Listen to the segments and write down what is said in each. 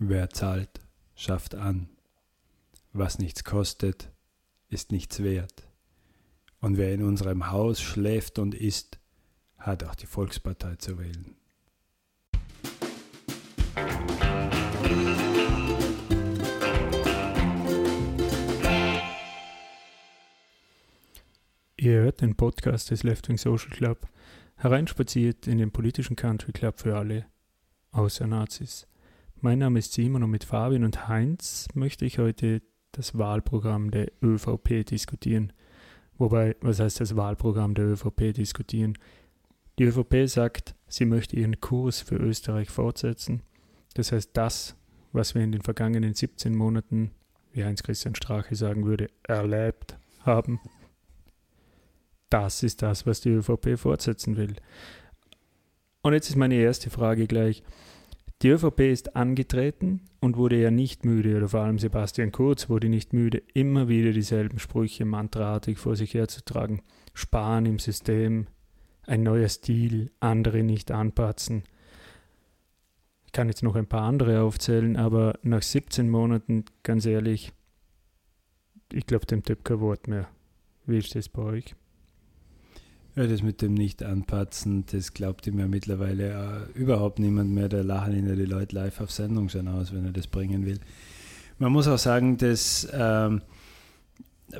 Wer zahlt, schafft an. Was nichts kostet, ist nichts wert. Und wer in unserem Haus schläft und isst, hat auch die Volkspartei zu wählen. Ihr hört den Podcast des Left Wing Social Club, hereinspaziert in den politischen Country Club für alle, außer Nazis. Mein Name ist Simon und mit Fabian und Heinz möchte ich heute das Wahlprogramm der ÖVP diskutieren. Wobei, was heißt das Wahlprogramm der ÖVP diskutieren? Die ÖVP sagt, sie möchte ihren Kurs für Österreich fortsetzen. Das heißt, das, was wir in den vergangenen 17 Monaten, wie Heinz-Christian Strache sagen würde, erlebt haben, das ist das, was die ÖVP fortsetzen will. Und jetzt ist meine erste Frage gleich. Die ÖVP ist angetreten und wurde ja nicht müde, oder vor allem Sebastian Kurz wurde nicht müde, immer wieder dieselben Sprüche mantraartig vor sich herzutragen. Sparen im System, ein neuer Stil, andere nicht anpatzen. Ich kann jetzt noch ein paar andere aufzählen, aber nach 17 Monaten, ganz ehrlich, ich glaube dem Typ kein Wort mehr. Wie ist das bei euch? Ja, das mit dem Nicht-Anpatzen, das glaubt ihm ja mittlerweile äh, überhaupt niemand mehr. Da lachen ihn ja die Leute live auf Sendung schon aus, wenn er das bringen will. Man muss auch sagen, dass ähm,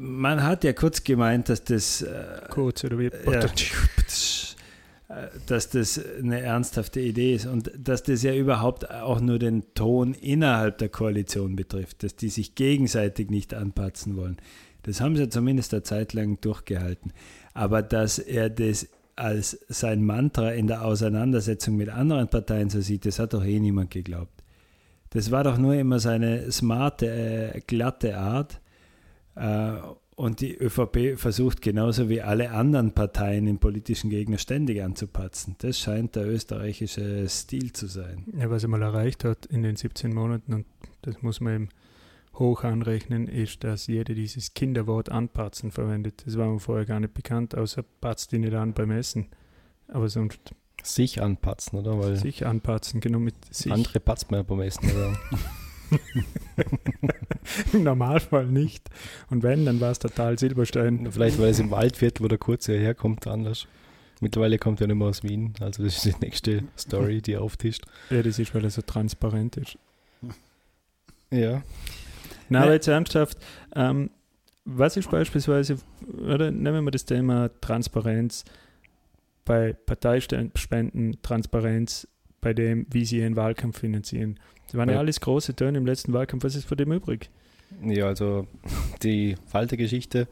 man hat ja kurz gemeint, dass das äh, kurz oder wie ja, dass das eine ernsthafte Idee ist und dass das ja überhaupt auch nur den Ton innerhalb der Koalition betrifft, dass die sich gegenseitig nicht anpatzen wollen. Das haben sie zumindest eine Zeit lang durchgehalten. Aber dass er das als sein Mantra in der Auseinandersetzung mit anderen Parteien so sieht, das hat doch eh niemand geglaubt. Das war doch nur immer seine smarte, äh, glatte Art. Äh, und die ÖVP versucht genauso wie alle anderen Parteien den politischen Gegner ständig anzupatzen. Das scheint der österreichische Stil zu sein. Ja, was er mal erreicht hat in den 17 Monaten, und das muss man eben hoch anrechnen, ist, dass jeder dieses Kinderwort anpatzen verwendet. Das war mir vorher gar nicht bekannt, außer patzt die nicht an beim Essen. Aber sonst. Sich anpatzen, oder? Weil sich anpatzen, genau mit sich. Andere patzt man ja beim Essen, oder? Im Normalfall nicht. Und wenn, dann war es total Silberstein. Vielleicht, weil es im Waldviertel, wo der Kurze herkommt, anders. Mittlerweile kommt er nicht mehr aus Wien. Also, das ist die nächste Story, die auftischt. Ja, das ist, weil er so transparent ist. Ja. Na, aber jetzt ernsthaft, ähm, was ist beispielsweise, oder nehmen wir das Thema Transparenz bei Parteispenden, Transparenz bei dem, wie sie ihren Wahlkampf finanzieren. Das waren ja, ja alles große Töne im letzten Wahlkampf. Was ist von dem übrig? Ja, also die Falter-Geschichte,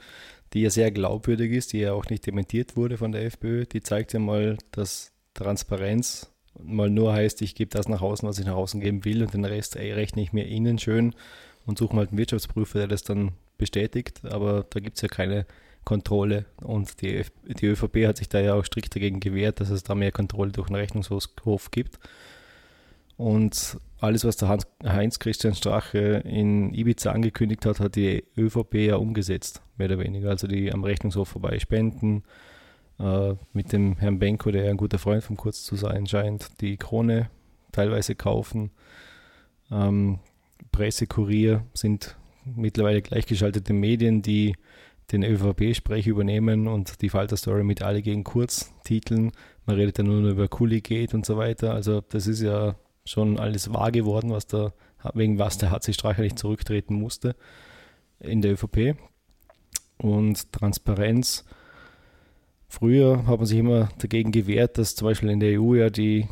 die ja sehr glaubwürdig ist, die ja auch nicht dementiert wurde von der FPÖ, die zeigt ja mal, dass Transparenz mal nur heißt, ich gebe das nach außen, was ich nach außen geben will und den Rest ey, rechne ich mir innen schön und suchen halt einen Wirtschaftsprüfer, der das dann bestätigt. Aber da gibt es ja keine Kontrolle und die, die ÖVP hat sich da ja auch strikt dagegen gewehrt, dass es da mehr Kontrolle durch den Rechnungshof gibt. Und alles, was der Heinz-Christian Strache in Ibiza angekündigt hat, hat die ÖVP ja umgesetzt, mehr oder weniger. Also die am Rechnungshof vorbei spenden, äh, mit dem Herrn Benko, der ja ein guter Freund von Kurz zu sein scheint, die Krone teilweise kaufen, ähm, Pressekurier sind mittlerweile gleichgeschaltete Medien, die den ÖVP-Sprech übernehmen und die Falter-Story mit alle gegen Kurz titeln. Man redet ja nur über Kuli geht und so weiter. Also das ist ja schon alles wahr geworden, was da, wegen was der HC Streicher nicht zurücktreten musste in der ÖVP. Und Transparenz. Früher hat man sich immer dagegen gewehrt, dass zum Beispiel in der EU ja die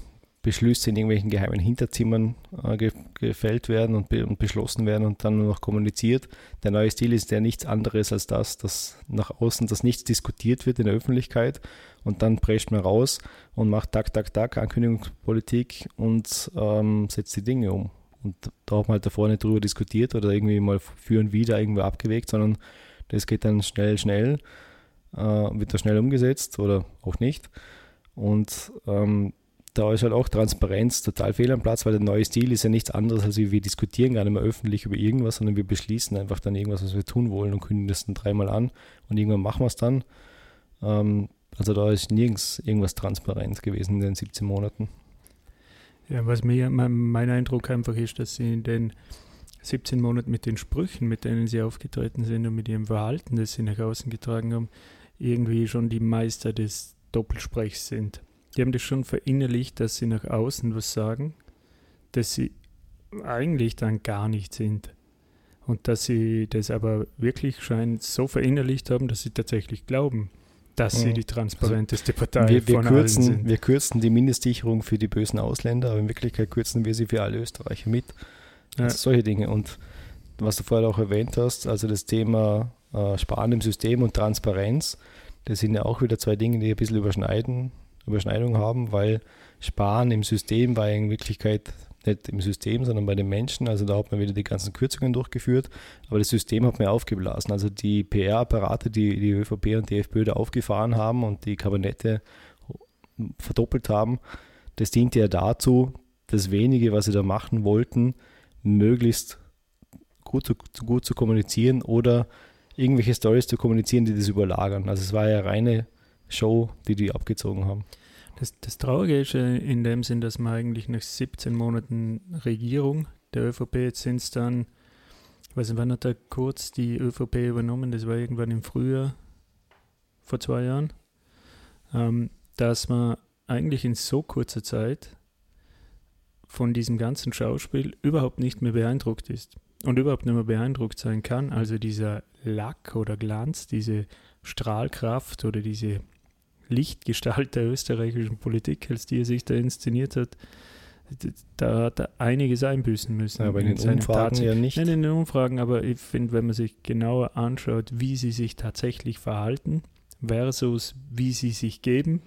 Beschlüsse in irgendwelchen geheimen Hinterzimmern äh, ge gefällt werden und, be und, beschlossen werden und dann nur noch kommuniziert. Der neue Stil ist ja nichts anderes als das, dass nach außen das nichts diskutiert wird in der Öffentlichkeit und dann prescht man raus und macht tak, tak, tak, Ankündigungspolitik und ähm, setzt die Dinge um. Und da hat man halt davor nicht drüber diskutiert oder irgendwie mal für und wieder irgendwo abgewegt, sondern das geht dann schnell, schnell, äh, wird da schnell umgesetzt oder auch nicht. Und ähm, da ist halt auch Transparenz total fehl am Platz, weil der neue Stil ist ja nichts anderes, als wir diskutieren gar nicht mehr öffentlich über irgendwas, sondern wir beschließen einfach dann irgendwas, was wir tun wollen und kündigen das dann dreimal an und irgendwann machen wir es dann. Ähm, also da ist nirgends irgendwas transparent gewesen in den 17 Monaten. Ja, was mir mein, mein Eindruck einfach ist, dass sie in den 17 Monaten mit den Sprüchen, mit denen sie aufgetreten sind und mit ihrem Verhalten, das sie nach außen getragen haben, irgendwie schon die Meister des Doppelsprechs sind. Die haben das schon verinnerlicht, dass sie nach außen was sagen, dass sie eigentlich dann gar nicht sind. Und dass sie das aber wirklich scheint so verinnerlicht haben, dass sie tatsächlich glauben, dass sie die transparenteste Partei wir, wir von kürzen, allen sind. Wir kürzen die Mindestsicherung für die bösen Ausländer, aber in Wirklichkeit kürzen wir sie für alle Österreicher mit. Ja. Also solche Dinge. Und was du vorher auch erwähnt hast, also das Thema äh, Sparen im System und Transparenz, das sind ja auch wieder zwei Dinge, die ein bisschen überschneiden, Überschneidung haben, weil Sparen im System war in Wirklichkeit nicht im System, sondern bei den Menschen. Also da hat man wieder die ganzen Kürzungen durchgeführt, aber das System hat man aufgeblasen. Also die PR-Apparate, die die ÖVP und die FPÖ da aufgefahren haben und die Kabinette verdoppelt haben, das diente ja dazu, das wenige, was sie da machen wollten, möglichst gut zu, gut zu kommunizieren oder irgendwelche Stories zu kommunizieren, die das überlagern. Also es war ja reine Show, die die abgezogen haben. Das, das Traurige ist äh, in dem Sinn, dass man eigentlich nach 17 Monaten Regierung der ÖVP, jetzt sind es dann, ich weiß nicht, wann hat er kurz die ÖVP übernommen, das war irgendwann im Frühjahr vor zwei Jahren, ähm, dass man eigentlich in so kurzer Zeit von diesem ganzen Schauspiel überhaupt nicht mehr beeindruckt ist und überhaupt nicht mehr beeindruckt sein kann. Also dieser Lack oder Glanz, diese Strahlkraft oder diese Lichtgestalt der österreichischen Politik, als die er sich da inszeniert hat, da hat er einiges einbüßen müssen. Ja, aber in den seinen Umfragen Taten. ja nicht. Nein, in den Umfragen, aber ich finde, wenn man sich genauer anschaut, wie sie sich tatsächlich verhalten versus wie sie sich geben,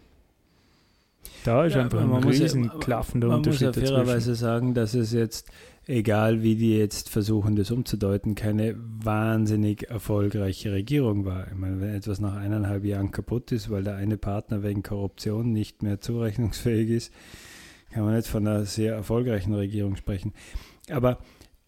da ist Ja, einfach ein riesen klaffender Man muss Unterschied ja fairerweise sagen, dass es jetzt, egal wie die jetzt versuchen, das umzudeuten, keine wahnsinnig erfolgreiche Regierung war. Ich meine, wenn etwas nach eineinhalb Jahren kaputt ist, weil der eine Partner wegen Korruption nicht mehr zurechnungsfähig ist, kann man nicht von einer sehr erfolgreichen Regierung sprechen. Aber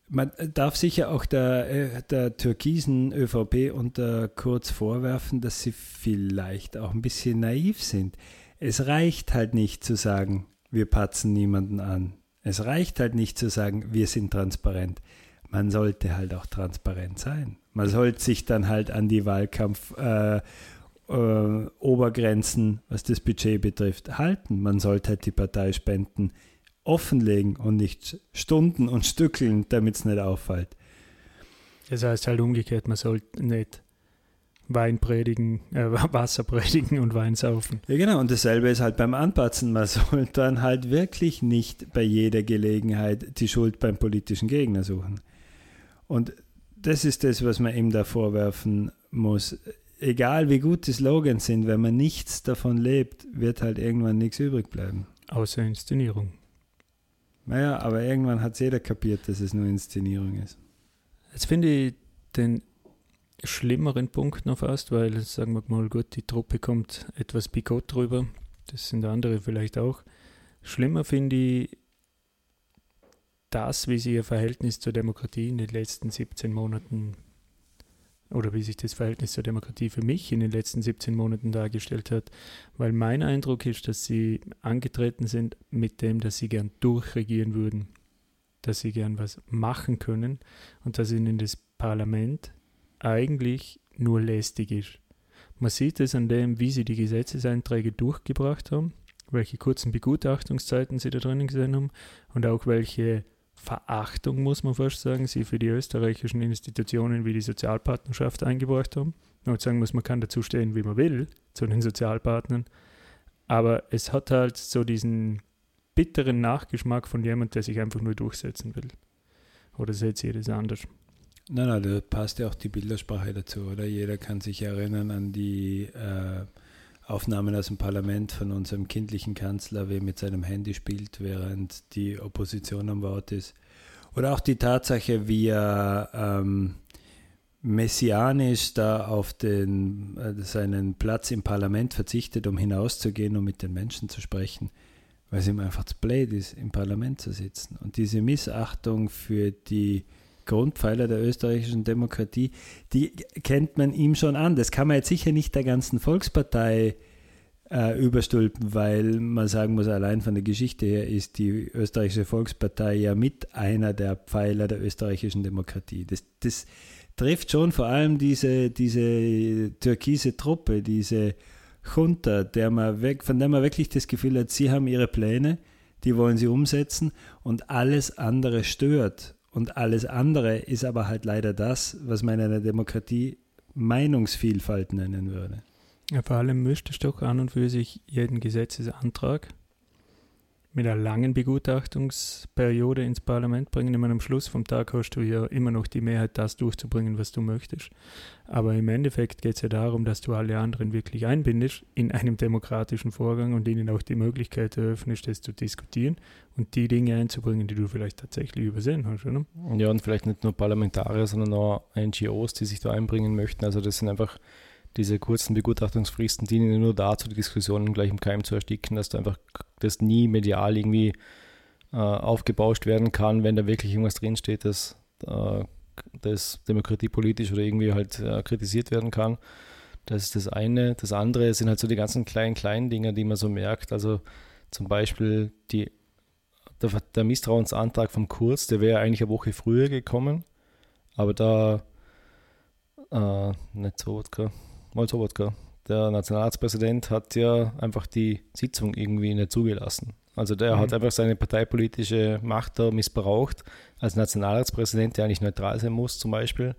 man darf sicher auch der, äh, der türkisen ÖVP unter Kurz vorwerfen, dass sie vielleicht auch ein bisschen naiv sind. Es reicht halt nicht zu sagen, wir patzen niemanden an. Es reicht halt nicht zu sagen, wir sind transparent. Man sollte halt auch transparent sein. Man sollte sich dann halt an die Wahlkampf äh, äh, Obergrenzen, was das Budget betrifft, halten. Man sollte halt die Parteispenden offenlegen und nicht Stunden und stückeln, damit es nicht auffällt. Das heißt halt umgekehrt, man sollte nicht Wein predigen, äh, Wasser predigen und Wein saufen. Ja, genau. Und dasselbe ist halt beim Anpatzen. Man soll dann halt wirklich nicht bei jeder Gelegenheit die Schuld beim politischen Gegner suchen. Und das ist das, was man ihm da vorwerfen muss. Egal wie gut die Slogans sind, wenn man nichts davon lebt, wird halt irgendwann nichts übrig bleiben. Außer Inszenierung. Naja, aber irgendwann hat jeder kapiert, dass es nur Inszenierung ist. Jetzt finde ich den schlimmeren Punkt noch fast, weil, sagen wir mal, gut, die Truppe kommt etwas bigott drüber. Das sind andere vielleicht auch. Schlimmer finde ich das, wie sie ihr Verhältnis zur Demokratie in den letzten 17 Monaten oder wie sich das Verhältnis zur Demokratie für mich in den letzten 17 Monaten dargestellt hat. Weil mein Eindruck ist, dass sie angetreten sind mit dem, dass sie gern durchregieren würden, dass sie gern was machen können und dass ihnen das Parlament eigentlich nur lästig ist. Man sieht es an dem, wie sie die Gesetzeseinträge durchgebracht haben, welche kurzen Begutachtungszeiten sie da drinnen gesehen haben und auch welche Verachtung, muss man fast sagen, sie für die österreichischen Institutionen wie die Sozialpartnerschaft eingebracht haben. Man muss sagen muss, man kann dazu stehen, wie man will, zu den Sozialpartnern. Aber es hat halt so diesen bitteren Nachgeschmack von jemand, der sich einfach nur durchsetzen will. Oder seht ihr das anders? Nein, nein, da passt ja auch die Bildersprache dazu, oder? Jeder kann sich erinnern an die äh, Aufnahmen aus dem Parlament von unserem kindlichen Kanzler, wie er mit seinem Handy spielt, während die Opposition am Wort ist. Oder auch die Tatsache, wie er ähm, messianisch da auf den, äh, seinen Platz im Parlament verzichtet, um hinauszugehen und mit den Menschen zu sprechen, weil es ihm einfach zu blöd ist, im Parlament zu sitzen. Und diese Missachtung für die Grundpfeiler der österreichischen Demokratie, die kennt man ihm schon an. Das kann man jetzt sicher nicht der ganzen Volkspartei äh, überstülpen, weil man sagen muss, allein von der Geschichte her ist die österreichische Volkspartei ja mit einer der Pfeiler der österreichischen Demokratie. Das, das trifft schon vor allem diese, diese türkise Truppe, diese Junta, der man weg, von der man wirklich das Gefühl hat, sie haben ihre Pläne, die wollen sie umsetzen und alles andere stört. Und alles andere ist aber halt leider das, was man in einer Demokratie Meinungsvielfalt nennen würde. Ja, vor allem müsstest du doch an und für sich jeden Gesetzesantrag mit einer langen Begutachtungsperiode ins Parlament bringen. Ich meine, am Schluss vom Tag hast du ja immer noch die Mehrheit, das durchzubringen, was du möchtest. Aber im Endeffekt geht es ja darum, dass du alle anderen wirklich einbindest in einem demokratischen Vorgang und ihnen auch die Möglichkeit eröffnest, das zu diskutieren und die Dinge einzubringen, die du vielleicht tatsächlich übersehen hast. Oder? Ja, und vielleicht nicht nur Parlamentarier, sondern auch NGOs, die sich da einbringen möchten. Also das sind einfach diese kurzen Begutachtungsfristen dienen nur dazu, die Diskussionen gleich im Keim zu ersticken, dass da einfach das nie medial irgendwie äh, aufgebauscht werden kann, wenn da wirklich irgendwas drinsteht, dass äh, das demokratiepolitisch oder irgendwie halt äh, kritisiert werden kann. Das ist das eine. Das andere sind halt so die ganzen kleinen, kleinen Dinge, die man so merkt. Also zum Beispiel die, der, der Misstrauensantrag vom Kurz, der wäre eigentlich eine Woche früher gekommen, aber da äh, nicht so, Molzowotka. Der Nationalratspräsident hat ja einfach die Sitzung irgendwie nicht zugelassen. Also der mhm. hat einfach seine parteipolitische Macht da missbraucht als Nationalratspräsident, der eigentlich neutral sein muss zum Beispiel.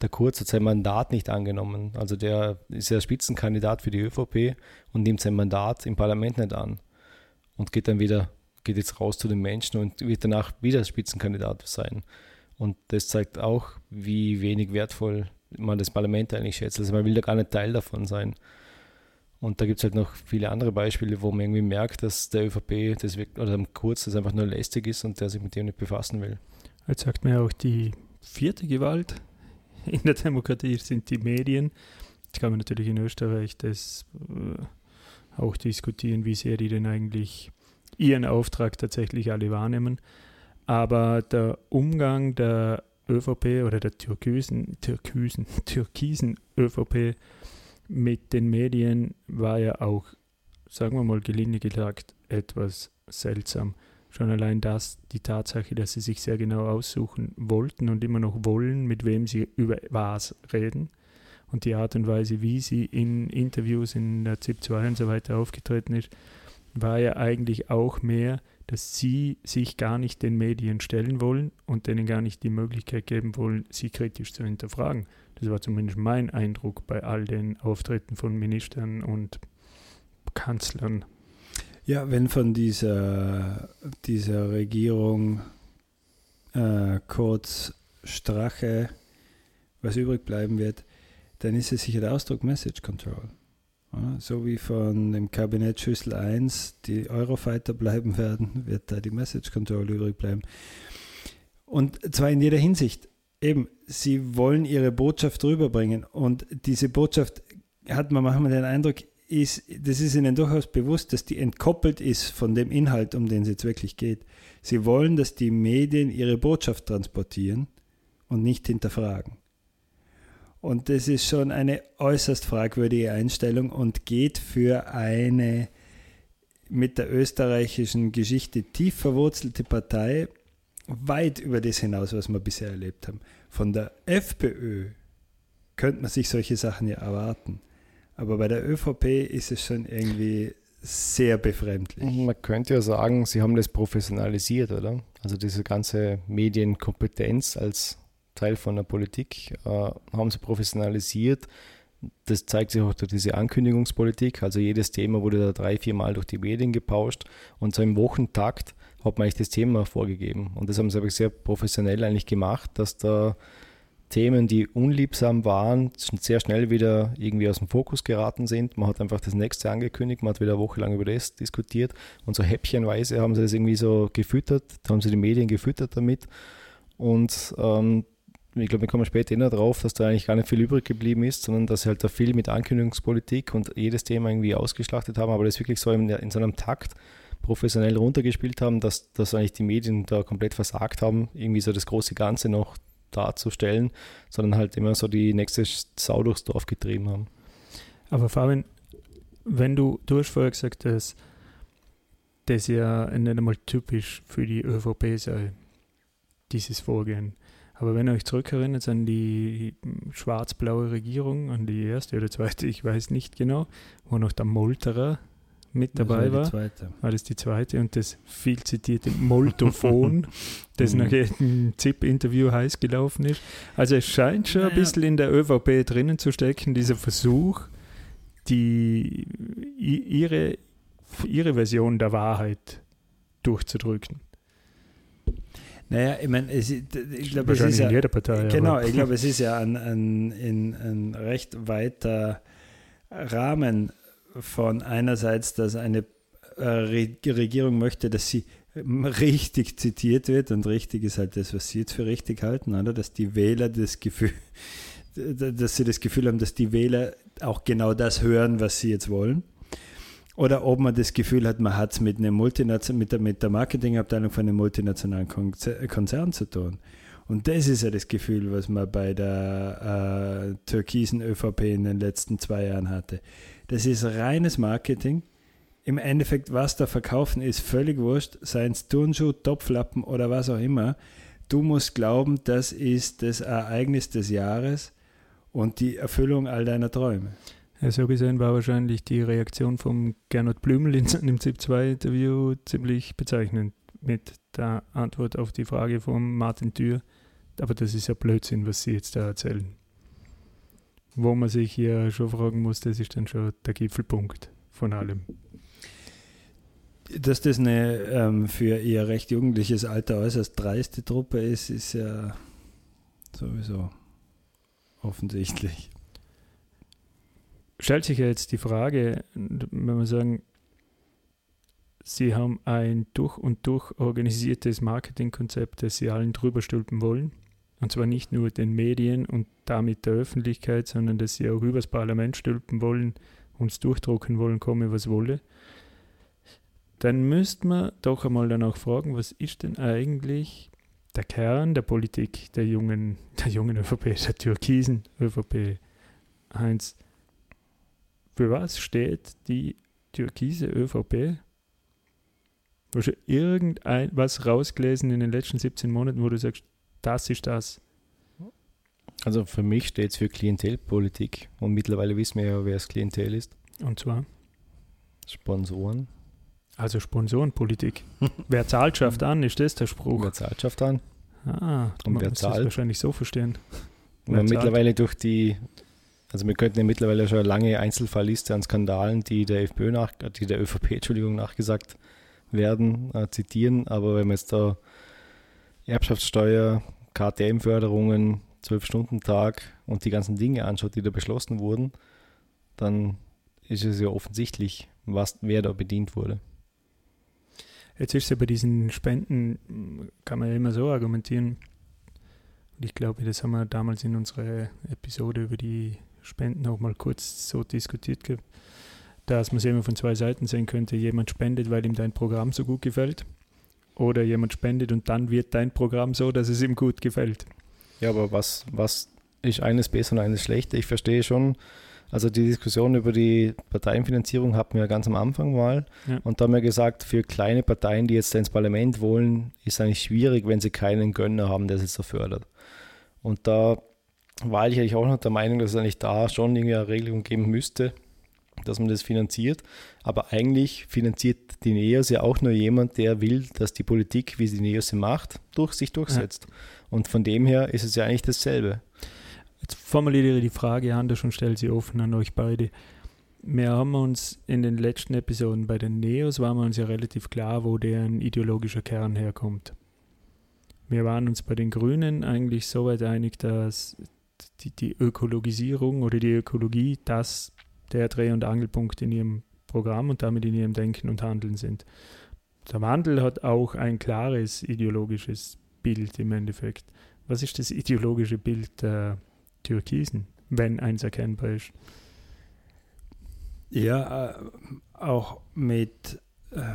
Der Kurz hat sein Mandat nicht angenommen. Also der ist ja Spitzenkandidat für die ÖVP und nimmt sein Mandat im Parlament nicht an. Und geht dann wieder, geht jetzt raus zu den Menschen und wird danach wieder Spitzenkandidat sein. Und das zeigt auch, wie wenig wertvoll man das Parlament eigentlich schätzt. Also man will da gar nicht Teil davon sein. Und da gibt es halt noch viele andere Beispiele, wo man irgendwie merkt, dass der ÖVP das wirklich, oder Kurz das einfach nur lästig ist und der sich mit dem nicht befassen will. Jetzt sagt man ja auch, die vierte Gewalt in der Demokratie sind die Medien. Jetzt kann man natürlich in Österreich das äh, auch diskutieren, wie sehr die denn eigentlich ihren Auftrag tatsächlich alle wahrnehmen. Aber der Umgang der ÖVP oder der türkisen, türkisen, türkisen ÖVP mit den Medien war ja auch, sagen wir mal gelinde gesagt, etwas seltsam. Schon allein das, die Tatsache, dass sie sich sehr genau aussuchen wollten und immer noch wollen, mit wem sie über was reden. Und die Art und Weise, wie sie in Interviews in der ZIP 2 und so weiter aufgetreten ist, war ja eigentlich auch mehr dass sie sich gar nicht den Medien stellen wollen und denen gar nicht die Möglichkeit geben wollen, sie kritisch zu hinterfragen. Das war zumindest mein Eindruck bei all den Auftritten von Ministern und Kanzlern. Ja, wenn von dieser, dieser Regierung äh, kurz Strache was übrig bleiben wird, dann ist es sicher der Ausdruck Message Control. So wie von dem Kabinett Schüssel 1 die Eurofighter bleiben werden, wird da die Message Control übrig bleiben. Und zwar in jeder Hinsicht. Eben, sie wollen ihre Botschaft rüberbringen. Und diese Botschaft hat man manchmal den Eindruck, ist, das ist ihnen durchaus bewusst, dass die entkoppelt ist von dem Inhalt, um den es jetzt wirklich geht. Sie wollen, dass die Medien ihre Botschaft transportieren und nicht hinterfragen. Und das ist schon eine äußerst fragwürdige Einstellung und geht für eine mit der österreichischen Geschichte tief verwurzelte Partei weit über das hinaus, was wir bisher erlebt haben. Von der FPÖ könnte man sich solche Sachen ja erwarten. Aber bei der ÖVP ist es schon irgendwie sehr befremdlich. Man könnte ja sagen, sie haben das professionalisiert, oder? Also diese ganze Medienkompetenz als Teil von der Politik, äh, haben sie professionalisiert. Das zeigt sich auch durch diese Ankündigungspolitik. Also jedes Thema wurde da drei, vier Mal durch die Medien gepauscht und so im Wochentakt hat man eigentlich das Thema vorgegeben. Und das haben sie aber sehr professionell eigentlich gemacht, dass da Themen, die unliebsam waren, sehr schnell wieder irgendwie aus dem Fokus geraten sind. Man hat einfach das nächste angekündigt, man hat wieder eine Woche lang über das diskutiert und so häppchenweise haben sie das irgendwie so gefüttert, haben sie die Medien gefüttert damit. Und ähm, ich glaube, wir kommen später eh drauf, dass da eigentlich gar nicht viel übrig geblieben ist, sondern dass sie halt da viel mit Ankündigungspolitik und jedes Thema irgendwie ausgeschlachtet haben, aber das wirklich so in, in so einem Takt professionell runtergespielt haben, dass, dass eigentlich die Medien da komplett versagt haben, irgendwie so das große Ganze noch darzustellen, sondern halt immer so die nächste Sau durchs Dorf getrieben haben. Aber Fabian, wenn du, du hast vorher gesagt, dass das ja nicht einmal typisch für die ÖVP sei, dieses Vorgehen. Aber wenn ihr euch zurückerinnert an die schwarz-blaue Regierung, an die erste oder zweite, ich weiß nicht genau, wo noch der Molterer mit dabei war. war. War das die zweite und das viel zitierte Moltophon, das mhm. nach jedem ZIP-Interview heiß gelaufen ist. Also es scheint schon naja. ein bisschen in der ÖVP drinnen zu stecken, dieser Versuch, die ihre, ihre Version der Wahrheit durchzudrücken. Naja, ich meine, ich glaube, es ist ja, in jeder Partei. Genau, ich glaube, es ist ja ein, ein, ein, ein recht weiter Rahmen von einerseits, dass eine äh, Regierung möchte, dass sie richtig zitiert wird und richtig ist halt das, was sie jetzt für richtig halten, oder? Dass die Wähler das Gefühl, dass sie das Gefühl haben, dass die Wähler auch genau das hören, was sie jetzt wollen. Oder ob man das Gefühl hat, man hat es mit, mit, der, mit der Marketingabteilung von einem multinationalen Konzern zu tun. Und das ist ja das Gefühl, was man bei der äh, türkisen ÖVP in den letzten zwei Jahren hatte. Das ist reines Marketing. Im Endeffekt, was da verkaufen, ist völlig wurscht. Seien es Turnschuh, Topflappen oder was auch immer. Du musst glauben, das ist das Ereignis des Jahres und die Erfüllung all deiner Träume. Ja, so gesehen war wahrscheinlich die Reaktion von Gernot Blümel in seinem ZIP-2-Interview ziemlich bezeichnend mit der Antwort auf die Frage von Martin Thür. Aber das ist ja Blödsinn, was Sie jetzt da erzählen wo man sich hier schon fragen muss, das ist dann schon der Gipfelpunkt von allem. Dass das eine ähm, für ihr recht jugendliches Alter äußerst dreiste Truppe ist, ist ja sowieso offensichtlich. Stellt sich ja jetzt die Frage, wenn wir sagen, Sie haben ein durch und durch organisiertes Marketingkonzept, das Sie allen drüber stülpen wollen. Und zwar nicht nur den Medien und damit der Öffentlichkeit, sondern dass sie auch übers Parlament stülpen wollen, uns durchdrucken wollen, komme was wolle. Dann müsste man doch einmal dann auch fragen, was ist denn eigentlich der Kern der Politik der jungen, der jungen ÖVP, der türkisen ÖVP? Heinz, für was steht die türkise ÖVP? Hast du irgendwas rausgelesen in den letzten 17 Monaten, wo du sagst, das ist das. Also für mich steht es für Klientelpolitik und mittlerweile wissen wir ja, wer das Klientel ist. Und zwar? Sponsoren. Also Sponsorenpolitik. wer zahlt, schafft an, ist das der Spruch? Wer zahlt, schafft an. Ah, und wer zahlt? Das wahrscheinlich so verstehen. Und man mittlerweile durch die, also wir könnten ja mittlerweile schon eine lange Einzelfallliste an Skandalen, die der FPÖ nach, die der ÖVP, Entschuldigung, nachgesagt werden, äh, zitieren, aber wenn man jetzt da Erbschaftssteuer, KTM-Förderungen, 12-Stunden-Tag und die ganzen Dinge anschaut, die da beschlossen wurden, dann ist es ja offensichtlich, was, wer da bedient wurde. Jetzt ist ja bei diesen Spenden, kann man ja immer so argumentieren. Und ich glaube, das haben wir damals in unserer Episode über die Spenden auch mal kurz so diskutiert, dass man es immer von zwei Seiten sehen könnte. Jemand spendet, weil ihm dein Programm so gut gefällt oder jemand spendet und dann wird dein Programm so, dass es ihm gut gefällt. Ja, aber was, was ist eines besser und eines schlechter? Ich verstehe schon, also die Diskussion über die Parteienfinanzierung hatten wir ganz am Anfang mal ja. und da haben wir gesagt, für kleine Parteien, die jetzt ins Parlament wollen, ist es eigentlich schwierig, wenn sie keinen Gönner haben, der sie so fördert. Und da war ich eigentlich auch noch der Meinung, dass es eigentlich da schon irgendwie eine Regelung geben müsste, dass man das finanziert. Aber eigentlich finanziert die NEOS ja auch nur jemand, der will, dass die Politik, wie sie die NEOS macht, durch sich durchsetzt. Ja. Und von dem her ist es ja eigentlich dasselbe. Jetzt formuliere ich die Frage anders und stelle sie offen an euch beide. Wir haben uns in den letzten Episoden bei den Neos waren wir uns ja relativ klar, wo deren ideologischer Kern herkommt. Wir waren uns bei den Grünen eigentlich so weit einig, dass die, die Ökologisierung oder die Ökologie das der Dreh- und Angelpunkt in ihrem Programm und damit in ihrem Denken und Handeln sind. Der Wandel hat auch ein klares ideologisches Bild im Endeffekt. Was ist das ideologische Bild der Türkisen, wenn eins erkennbar ist? Ja, äh, auch mit, äh,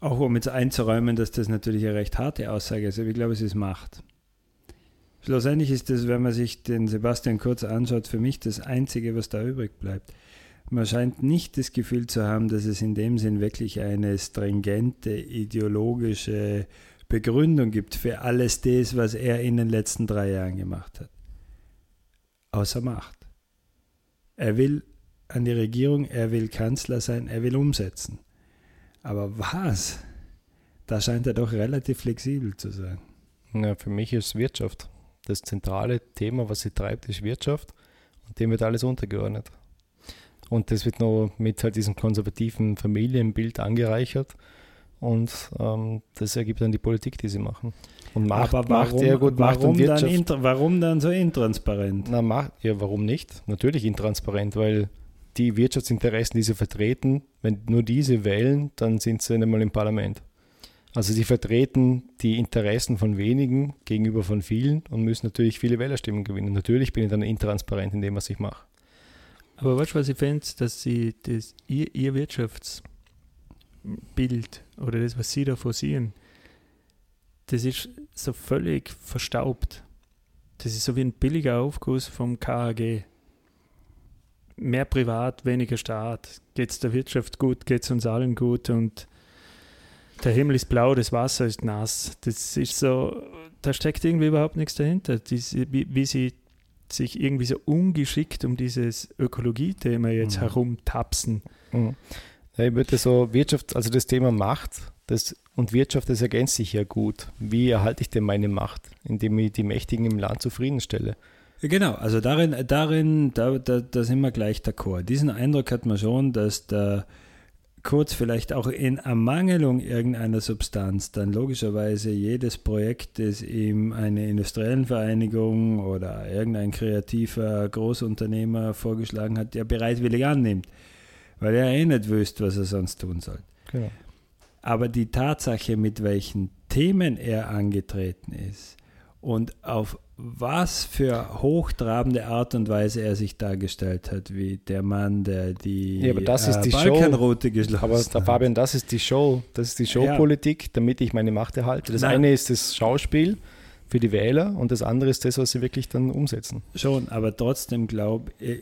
auch um jetzt einzuräumen, dass das natürlich eine recht harte Aussage ist, aber ich glaube, es ist Macht. Schlussendlich ist das, wenn man sich den Sebastian Kurz anschaut, für mich das Einzige, was da übrig bleibt. man scheint nicht das Gefühl zu haben, dass es in dem Sinn wirklich eine stringente ideologische Begründung gibt für alles das, was er in den letzten drei Jahren gemacht hat. Außer Macht. Er will an die Regierung, er will Kanzler sein, er will umsetzen. Aber was? Da scheint er doch relativ flexibel zu sein. Ja, für mich ist Wirtschaft. Das zentrale Thema, was sie treibt, ist Wirtschaft. Und dem wird alles untergeordnet. Und das wird noch mit halt diesem konservativen Familienbild angereichert. Und ähm, das ergibt dann die Politik, die sie machen. Und macht, Aber warum, macht ja gut, warum, macht dann warum dann so intransparent? Na, macht, ja, warum nicht? Natürlich intransparent, weil die Wirtschaftsinteressen, die sie vertreten, wenn nur diese wählen, dann sind sie nicht mal im Parlament. Also sie vertreten die Interessen von wenigen gegenüber von vielen und müssen natürlich viele Wählerstimmen gewinnen. Natürlich bin ich dann intransparent in dem, was ich mache. Aber weißt du, was ich fände, dass sie das, ihr, ihr Wirtschaftsbild oder das, was sie da forcieren, das ist so völlig verstaubt. Das ist so wie ein billiger Aufguss vom KAG. Mehr privat, weniger Staat. Geht es der Wirtschaft gut, geht es uns allen gut und der Himmel ist blau, das Wasser ist nass. Das ist so, da steckt irgendwie überhaupt nichts dahinter. Diese, wie, wie sie sich irgendwie so ungeschickt um dieses Ökologie-Thema jetzt mhm. herumtapsen. Mhm. Ja, ich würde so Wirtschaft, also das Thema Macht das, und Wirtschaft, das ergänzt sich ja gut. Wie erhalte ich denn meine Macht, indem ich die Mächtigen im Land zufriedenstelle? Genau, also darin, darin da, da, da sind wir gleich d'accord. Diesen Eindruck hat man schon, dass der kurz vielleicht auch in Ermangelung irgendeiner Substanz dann logischerweise jedes Projekt, das ihm eine industriellen Vereinigung oder irgendein kreativer Großunternehmer vorgeschlagen hat, ja bereitwillig annimmt, weil er eh nicht wüsste, was er sonst tun soll. Genau. Aber die Tatsache, mit welchen Themen er angetreten ist und auf was für hochtrabende Art und Weise er sich dargestellt hat, wie der Mann, der die, ja, aber das ist äh, die Balkanroute geschlossen aber, hat. Aber Fabian, das ist die Show. Das ist die Showpolitik, ja. damit ich meine Macht erhalte. Das Nein. eine ist das Schauspiel für die Wähler und das andere ist das, was sie wirklich dann umsetzen. Schon, aber trotzdem glaube äh,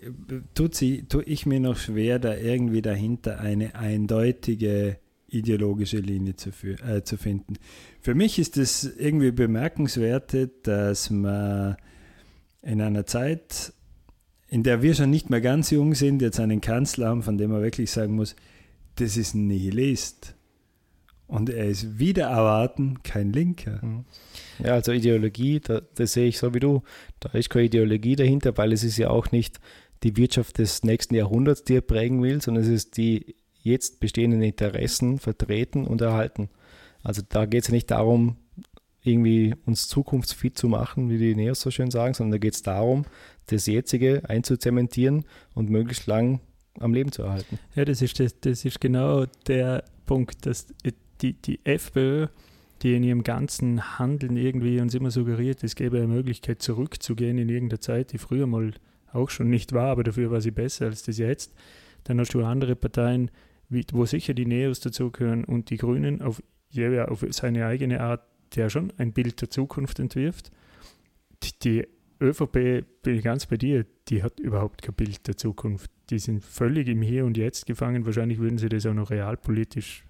tut sie, tue ich mir noch schwer, da irgendwie dahinter eine eindeutige ideologische Linie zu, äh, zu finden. Für mich ist es irgendwie bemerkenswert, dass man in einer Zeit, in der wir schon nicht mehr ganz jung sind, jetzt einen Kanzler haben, von dem man wirklich sagen muss, das ist ein Nihilist. Und er ist wieder erwarten kein Linker. Mhm. Ja, also Ideologie, da, das sehe ich so wie du. Da ist keine Ideologie dahinter, weil es ist ja auch nicht die Wirtschaft des nächsten Jahrhunderts, die er prägen will, sondern es ist die jetzt bestehenden Interessen vertreten und erhalten. Also da geht es ja nicht darum, irgendwie uns zukunftsfit zu machen, wie die Neos so schön sagen, sondern da geht es darum, das jetzige einzuzementieren und möglichst lang am Leben zu erhalten. Ja, das ist, das, das ist genau der Punkt, dass die, die FPÖ, die in ihrem ganzen Handeln irgendwie uns immer suggeriert, es gäbe eine Möglichkeit zurückzugehen in irgendeiner Zeit, die früher mal auch schon nicht war, aber dafür war sie besser als das jetzt. Dann hast du andere Parteien, wo sicher die Neos dazugehören und die Grünen auf, jeder auf seine eigene Art, der schon ein Bild der Zukunft entwirft. Die, ÖVP, bin ich ganz bei dir, die hat überhaupt kein Bild der Zukunft. Die sind völlig im Hier und Jetzt gefangen. Wahrscheinlich würden sie das auch noch realpolitisch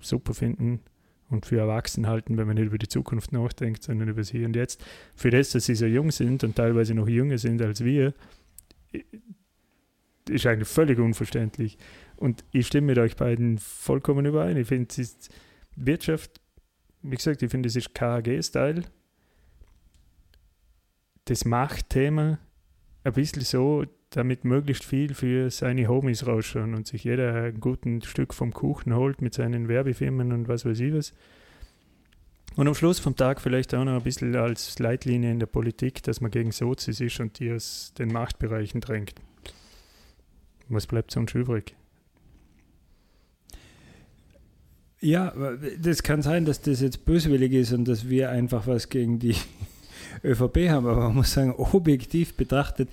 super finden und für erwachsen halten, wenn man nicht über die Zukunft nachdenkt, sondern über das Hier und Jetzt. Für das, dass sie so jung sind und teilweise noch jünger sind als wir, ist eigentlich völlig unverständlich. Und ich stimme mit euch beiden vollkommen überein. Ich finde, es ist Wirtschaft, wie gesagt, ich finde, es ist KHG-Style. Das Machtthema ein bisschen so, damit möglichst viel für seine Homies rausschauen und sich jeder ein gutes Stück vom Kuchen holt mit seinen Werbefirmen und was weiß ich was. Und am Schluss vom Tag vielleicht auch noch ein bisschen als Leitlinie in der Politik, dass man gegen Sozis ist und die aus den Machtbereichen drängt. Was bleibt sonst übrig? Ja, das kann sein, dass das jetzt böswillig ist und dass wir einfach was gegen die ÖVP haben, aber man muss sagen, objektiv betrachtet,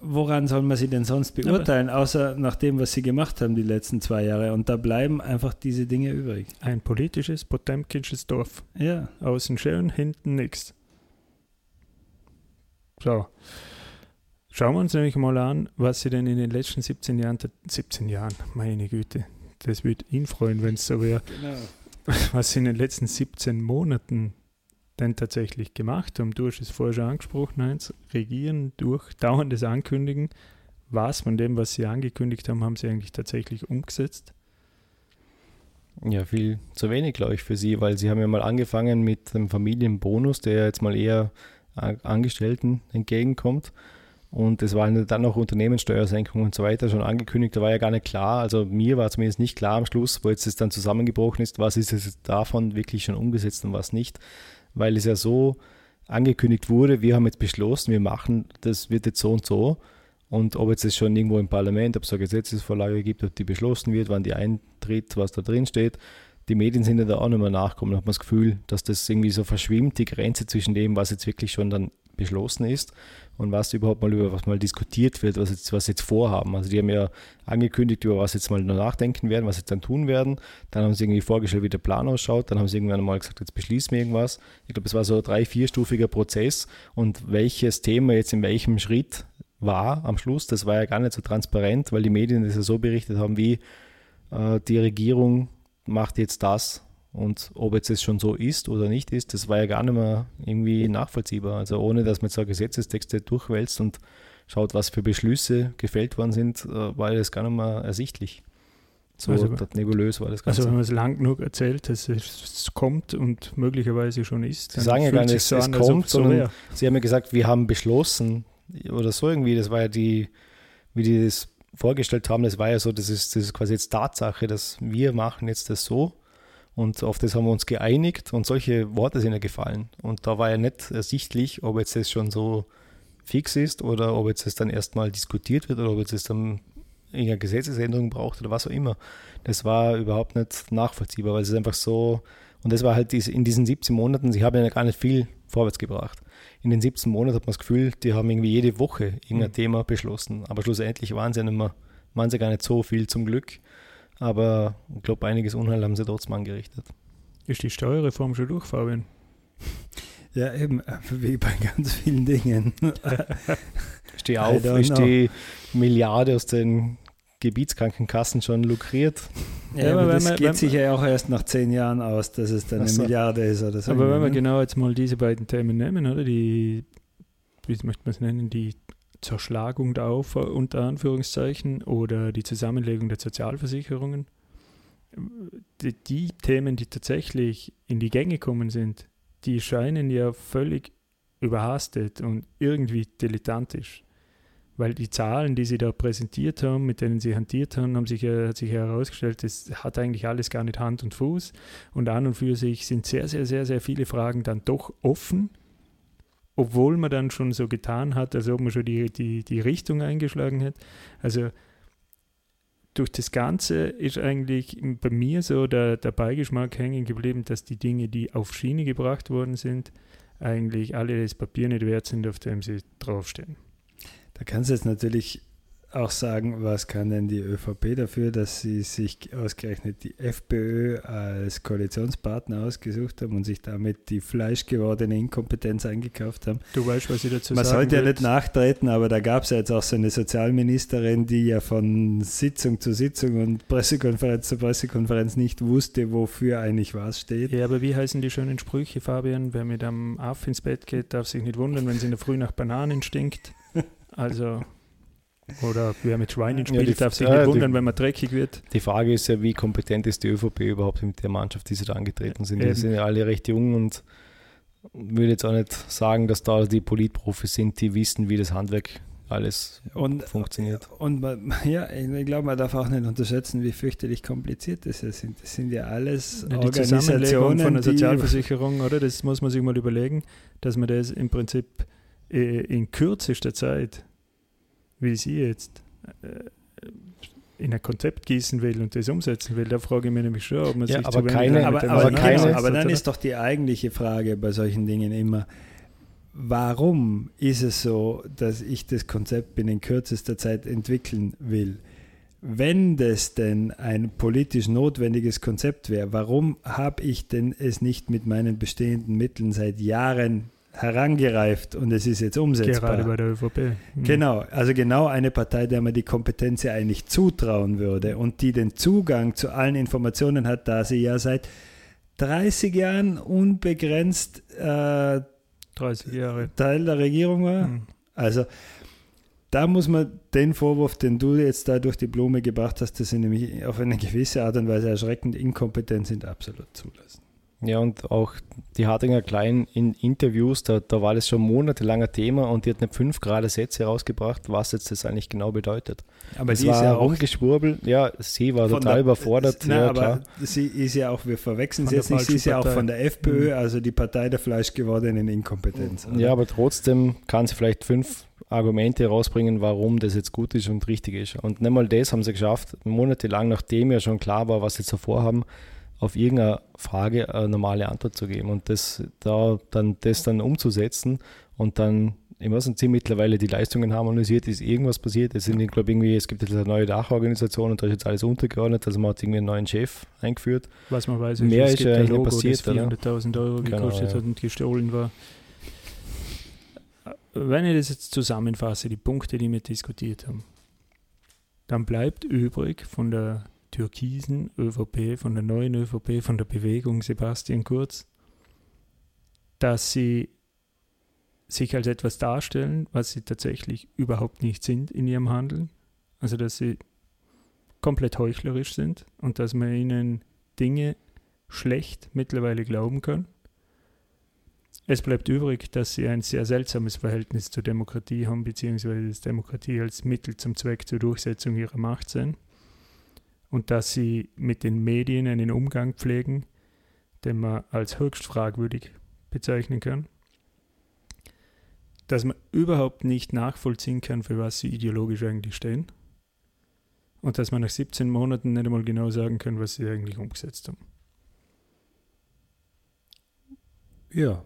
woran soll man sie denn sonst beurteilen, aber außer nach dem, was sie gemacht haben die letzten zwei Jahre? Und da bleiben einfach diese Dinge übrig. Ein politisches, potemkinsches Dorf. Ja. Außen schön, hinten nichts. So. Schauen wir uns nämlich mal an, was sie denn in den letzten 17 Jahren, 17 Jahren, meine Güte, das würde ihn freuen, wenn es so wäre, genau. was sie in den letzten 17 Monaten denn tatsächlich gemacht haben. Du hast es vorher schon angesprochen, Heinz, regieren durch dauerndes Ankündigen. Was von dem, was sie angekündigt haben, haben sie eigentlich tatsächlich umgesetzt? Ja, viel zu wenig, glaube ich, für sie, weil sie haben ja mal angefangen mit einem Familienbonus, der jetzt mal eher Angestellten entgegenkommt. Und es waren dann noch Unternehmenssteuersenkungen und so weiter schon angekündigt. Da war ja gar nicht klar, also mir war zumindest nicht klar am Schluss, wo jetzt es dann zusammengebrochen ist, was ist es davon wirklich schon umgesetzt und was nicht. Weil es ja so angekündigt wurde, wir haben jetzt beschlossen, wir machen, das wird jetzt so und so. Und ob jetzt es schon irgendwo im Parlament, ob es eine Gesetzesvorlage gibt, ob die beschlossen wird, wann die eintritt, was da drin steht, die Medien sind ja da auch nicht mehr nachkommen. Da hat man das Gefühl, dass das irgendwie so verschwimmt, die Grenze zwischen dem, was jetzt wirklich schon dann beschlossen ist und was überhaupt mal über was mal diskutiert wird, was jetzt, was jetzt vorhaben. Also die haben ja angekündigt, über was jetzt mal nachdenken werden, was jetzt dann tun werden. Dann haben sie irgendwie vorgestellt, wie der Plan ausschaut. Dann haben sie irgendwann mal gesagt, jetzt beschließen wir irgendwas. Ich glaube, es war so ein drei-, vierstufiger Prozess und welches Thema jetzt in welchem Schritt war am Schluss, das war ja gar nicht so transparent, weil die Medien das ja so berichtet haben, wie äh, die Regierung macht jetzt das und ob jetzt es schon so ist oder nicht ist, das war ja gar nicht mehr irgendwie nachvollziehbar. Also ohne, dass man so Gesetzestexte durchwälzt und schaut, was für Beschlüsse gefällt worden sind, äh, war das gar nicht mehr ersichtlich. So also, nebulös war das Ganze. Also wenn man es lang genug erzählt, dass es kommt und möglicherweise schon ist. Sie sagen ja gar nicht, es, so es an, kommt, sondern so Sie haben ja gesagt, wir haben beschlossen oder so irgendwie, das war ja die, wie die das vorgestellt haben, das war ja so, das ist, das ist quasi jetzt Tatsache, dass wir machen jetzt das so und auf das haben wir uns geeinigt und solche Worte sind ja gefallen. Und da war ja nicht ersichtlich, ob jetzt das schon so fix ist oder ob jetzt das dann erstmal diskutiert wird oder ob jetzt das dann irgendeine Gesetzesänderung braucht oder was auch immer. Das war überhaupt nicht nachvollziehbar, weil es ist einfach so, und das war halt in diesen 17 Monaten, sie haben ja gar nicht viel vorwärts gebracht. In den 17 Monaten hat man das Gefühl, die haben irgendwie jede Woche irgendein mhm. Thema beschlossen. Aber schlussendlich waren sie ja nicht mehr, waren sie gar nicht so viel zum Glück. Aber ich glaube, einiges Unheil haben sie trotzdem angerichtet. Ist die Steuerreform schon durch, Fabian? Ja, eben, wie bei ganz vielen Dingen. ist die, auf, ist die Milliarde aus den Gebietskrankenkassen schon lukriert? Ja, aber, aber das man, geht sich ja auch erst nach zehn Jahren aus, dass es dann so. eine Milliarde ist oder so. Aber wenn wir genau jetzt mal diese beiden Themen nehmen, oder die, wie möchte man es nennen, die Zerschlagung der Aufer unter Anführungszeichen oder die Zusammenlegung der Sozialversicherungen. Die, die, Themen, die tatsächlich in die Gänge gekommen sind, die scheinen ja völlig überhastet und irgendwie dilettantisch. Weil die Zahlen, die sie da präsentiert haben, mit denen sie hantiert haben, haben sich, hat sich herausgestellt, das hat eigentlich alles gar nicht Hand und Fuß. Und an und für sich sind sehr, sehr, sehr, sehr viele Fragen dann doch offen obwohl man dann schon so getan hat, als ob man schon die, die, die Richtung eingeschlagen hat. Also durch das Ganze ist eigentlich bei mir so der, der Beigeschmack hängen geblieben, dass die Dinge, die auf Schiene gebracht worden sind, eigentlich alle das Papier nicht wert sind, auf dem sie draufstehen. Da kannst du jetzt natürlich auch sagen, was kann denn die ÖVP dafür, dass sie sich ausgerechnet die FPÖ als Koalitionspartner ausgesucht haben und sich damit die fleischgewordene Inkompetenz eingekauft haben. Du weißt, was ich dazu Man sollte ja nicht nachtreten, aber da gab es ja jetzt auch so eine Sozialministerin, die ja von Sitzung zu Sitzung und Pressekonferenz zu Pressekonferenz nicht wusste, wofür eigentlich was steht. Ja, aber wie heißen die schönen Sprüche, Fabian? Wer mit einem Aff ins Bett geht, darf sich nicht wundern, wenn es in der Früh nach Bananen stinkt. Also oder wer mit Schweinen spielt, ja, darf sich nicht wundern, die, wenn man dreckig wird. Die Frage ist ja, wie kompetent ist die ÖVP überhaupt mit der Mannschaft, die sie da angetreten sind. Die sind ja alle recht jung und würde jetzt auch nicht sagen, dass da die Politprofis sind, die wissen, wie das Handwerk alles und, funktioniert. Und man, ja, ich glaube, man darf auch nicht unterschätzen, wie fürchterlich kompliziert das sind. Das sind ja alles ja, die Organisationen von der Sozialversicherung, oder? Das muss man sich mal überlegen, dass man das im Prinzip äh, in kürzester Zeit wie sie jetzt äh, in ein Konzept gießen will und das umsetzen will, da frage ich mich nämlich schon, ob man ja, sich aber zu keine, aber, aber, aber, keine, aber dann ist doch die eigentliche Frage bei solchen Dingen immer, warum ist es so, dass ich das Konzept binnen kürzester Zeit entwickeln will? Wenn das denn ein politisch notwendiges Konzept wäre, warum habe ich denn es nicht mit meinen bestehenden Mitteln seit Jahren herangereift und es ist jetzt umsetzbar. Gerade bei der ÖVP. Mhm. Genau, also genau eine Partei, der man die Kompetenz ja eigentlich zutrauen würde und die den Zugang zu allen Informationen hat, da sie ja seit 30 Jahren unbegrenzt äh, 30 Jahre Teil der Regierung war. Mhm. Also da muss man den Vorwurf, den du jetzt da durch die Blume gebracht hast, dass sie nämlich auf eine gewisse Art und Weise erschreckend inkompetent sind, absolut zulassen. Ja, und auch die Hartinger Klein in Interviews, da, da war das schon monatelanger Thema und die hat nicht fünf gerade Sätze rausgebracht, was jetzt das eigentlich genau bedeutet. Aber es die war ist ja auch rumgeschwurbelt, ja, sie war total der, überfordert. Na, ja, aber klar. sie ist ja auch, wir verwechseln sie jetzt nicht, sie ist ja auch von der. FPÖ, Mhm. also die Partei der fleischgewordenen Inkompetenz. oder? Ja, aber trotzdem kann sie vielleicht fünf Argumente rausbringen, warum das jetzt gut ist und richtig ist. Und nicht mal das haben sie geschafft, monatelang, nachdem ja schon klar war, was sie zuvor haben, auf irgendeine Frage eine normale Antwort zu geben und das da dann das dann umzusetzen und dann ich weiß nicht, sie mittlerweile die Leistungen harmonisiert, ist irgendwas passiert. Es sind, ich glaube, irgendwie, es gibt jetzt eine neue Dachorganisation und da ist jetzt alles untergeordnet, also man hat irgendwie einen neuen Chef eingeführt. Was man weiß, Mehr es ist ja ein Logo, passiert, das oder? 400.000 Euro Genau, gekostet ja. hat und gestohlen war. Wenn ich das jetzt zusammenfasse, die Punkte, die wir diskutiert haben, dann bleibt übrig von der türkisen ÖVP, von der neuen ÖVP, von der Bewegung Sebastian Kurz, dass sie sich als etwas darstellen, was sie tatsächlich überhaupt nicht sind in ihrem Handeln. Also dass sie komplett heuchlerisch sind und dass man ihnen Dinge schlecht mittlerweile glauben kann. Es bleibt übrig, dass sie ein sehr seltsames Verhältnis zur Demokratie haben, beziehungsweise dass Demokratie als Mittel zum Zweck zur Durchsetzung ihrer Macht sein. Und dass sie mit den Medien einen Umgang pflegen, den man als höchst fragwürdig bezeichnen kann. Dass man überhaupt nicht nachvollziehen kann, für was sie ideologisch eigentlich stehen. Und dass man nach 17 Monaten nicht einmal genau sagen kann, was sie eigentlich umgesetzt haben. Ja.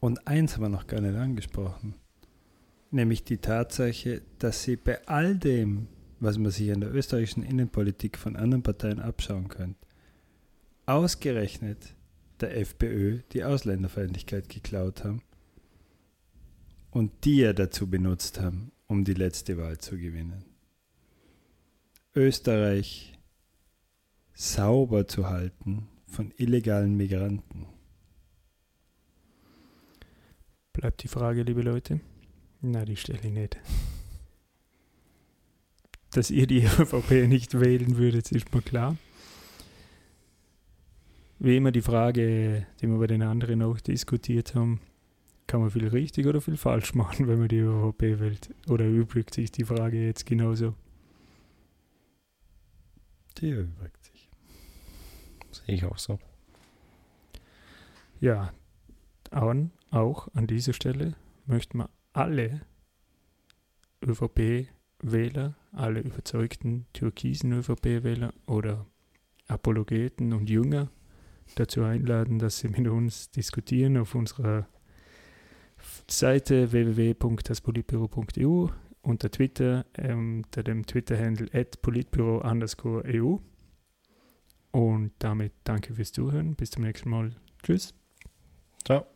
Und eins haben wir noch gar nicht angesprochen, nämlich die Tatsache, dass sie bei all dem, was man sich an der österreichischen Innenpolitik von anderen Parteien abschauen könnte, ausgerechnet der FPÖ die Ausländerfeindlichkeit geklaut haben und die ja dazu benutzt haben, um die letzte Wahl zu gewinnen. Österreich sauber zu halten von illegalen Migranten. Bleibt die Frage, liebe Leute? Na, die stelle ich nicht. Dass ihr die ÖVP nicht wählen würdet, ist mir klar. Wie immer die Frage, die wir bei den anderen auch diskutiert haben, kann man viel richtig oder viel falsch machen, wenn man die ÖVP wählt? Oder übrigt sich die Frage jetzt genauso? Die erübrigt sich. Sehe ich auch so. Ja, an, auch an dieser Stelle möchten wir alle ÖVP-Wähler, alle überzeugten türkisen ÖVP-Wähler oder Apologeten und Jünger dazu einladen, dass sie mit uns diskutieren auf unserer Seite www.daspolitbüro.eu unter Twitter ähm, unter dem Twitter-Handle EU. Und damit danke fürs Zuhören. Bis zum nächsten Mal. Tschüss. Ciao.